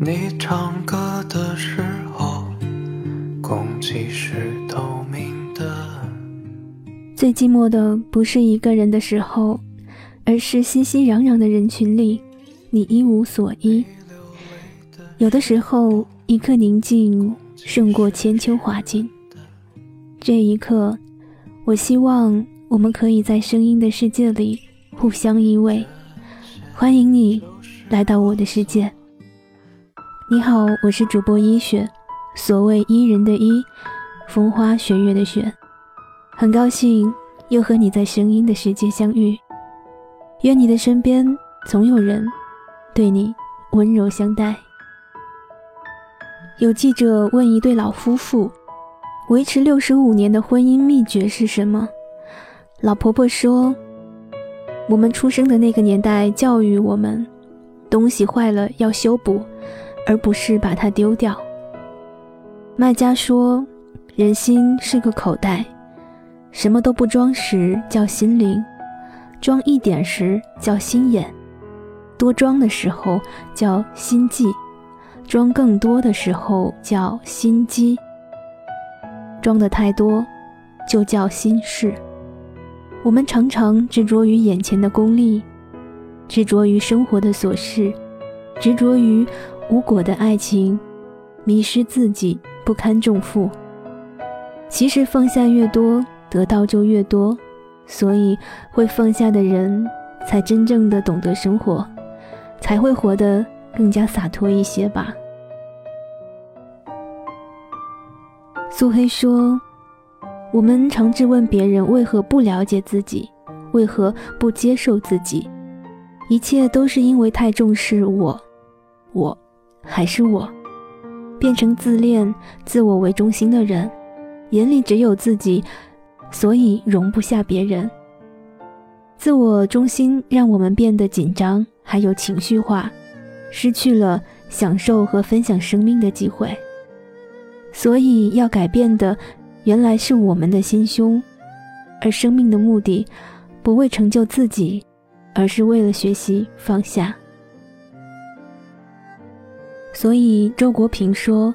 你唱歌的时候，空气是透明的。最寂寞的不是一个人的时候，而是熙熙攘攘的人群里，你一无所依。有的时候，一刻宁静胜过千秋华尽。这一刻，我希望我们可以在声音的世界里互相依偎。欢迎你来到我的世界。你好，我是主播依雪，所谓伊人的伊，风花雪月的雪，很高兴又和你在声音的世界相遇。愿你的身边总有人对你温柔相待。有记者问一对老夫妇，维持六十五年的婚姻秘诀是什么？老婆婆说：“我们出生的那个年代教育我们，东西坏了要修补。”而不是把它丢掉。卖家说：“人心是个口袋，什么都不装时叫心灵，装一点时叫心眼，多装的时候叫心计，装更多的时候叫心机。装的太多，就叫心事。我们常常执着于眼前的功利，执着于生活的琐事，执着于……”无果的爱情，迷失自己，不堪重负。其实放下越多，得到就越多。所以会放下的人，才真正的懂得生活，才会活得更加洒脱一些吧。苏黑说：“我们常质问别人为何不了解自己，为何不接受自己，一切都是因为太重视我，我。”还是我，变成自恋、自我为中心的人，眼里只有自己，所以容不下别人。自我中心让我们变得紧张，还有情绪化，失去了享受和分享生命的机会。所以要改变的，原来是我们的心胸，而生命的目的，不为成就自己，而是为了学习放下。所以周国平说：“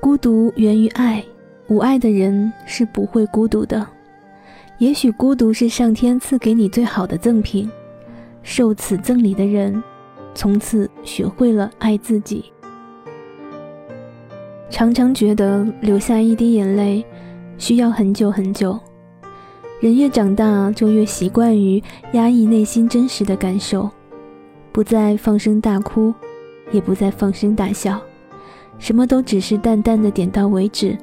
孤独源于爱，无爱的人是不会孤独的。也许孤独是上天赐给你最好的赠品。受此赠礼的人，从此学会了爱自己。常常觉得流下一滴眼泪，需要很久很久。人越长大，就越习惯于压抑内心真实的感受，不再放声大哭。”也不再放声大笑，什么都只是淡淡的点到为止，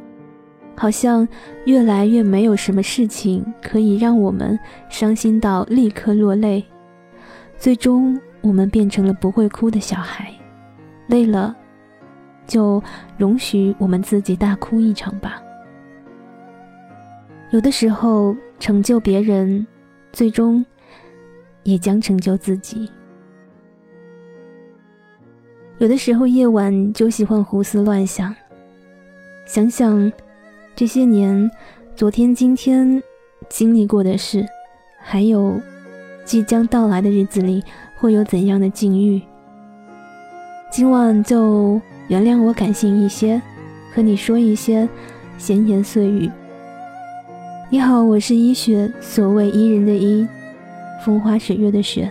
好像越来越没有什么事情可以让我们伤心到立刻落泪。最终，我们变成了不会哭的小孩。累了，就容许我们自己大哭一场吧。有的时候，成就别人，最终也将成就自己。有的时候夜晚就喜欢胡思乱想，想想这些年、昨天、今天经历过的事，还有即将到来的日子里会有怎样的境遇。今晚就原谅我感性一些，和你说一些闲言碎语。你好，我是医雪，所谓伊人的伊，风花雪月的雪，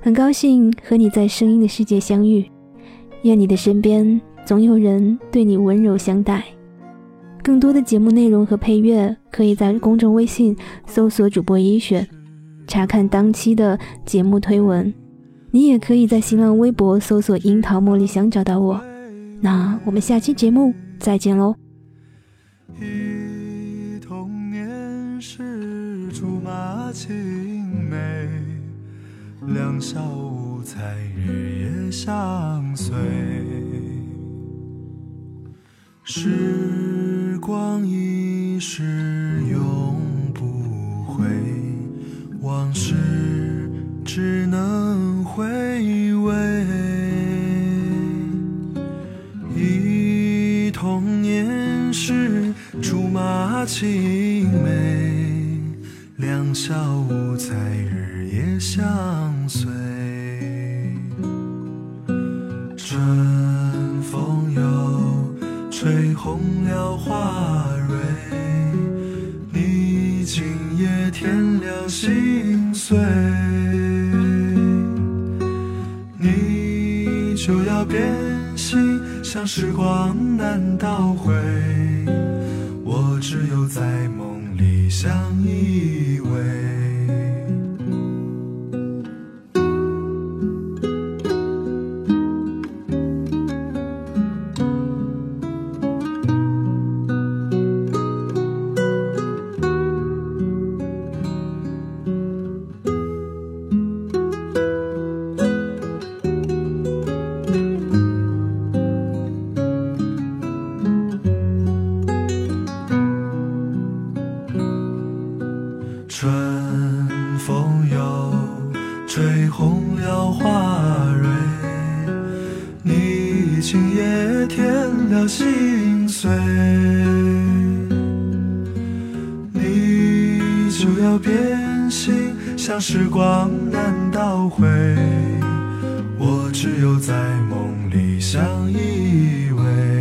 很高兴和你在声音的世界相遇。愿你的身边总有人对你温柔相待。更多的节目内容和配乐，可以在公众微信搜索“主播医学”，查看当期的节目推文。你也可以在新浪微博搜索“樱桃茉莉香”找到我。那我们下期节目再见喽。忆童年时竹马青梅，两小无猜日夜相随。时光一逝永不回，往事只能回味。忆童年时竹马青梅，两小无猜日夜相随。春风又吹。红了花蕊，你今夜添了心碎，你就要变心，像时光难倒回，我只有在梦里相依心碎，你就要变心，像时光难倒回，我只有在梦里相依偎。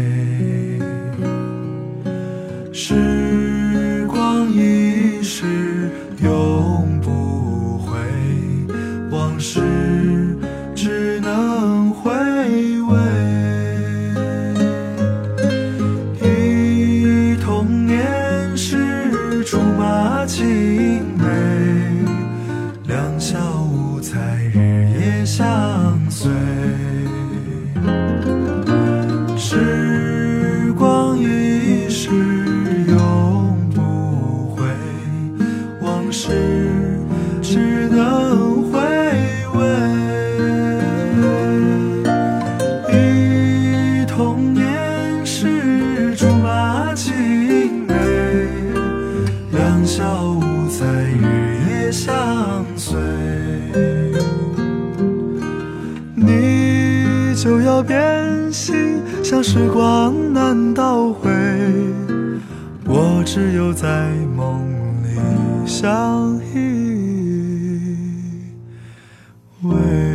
就要变心，像时光难倒回，我只有在梦里相依偎。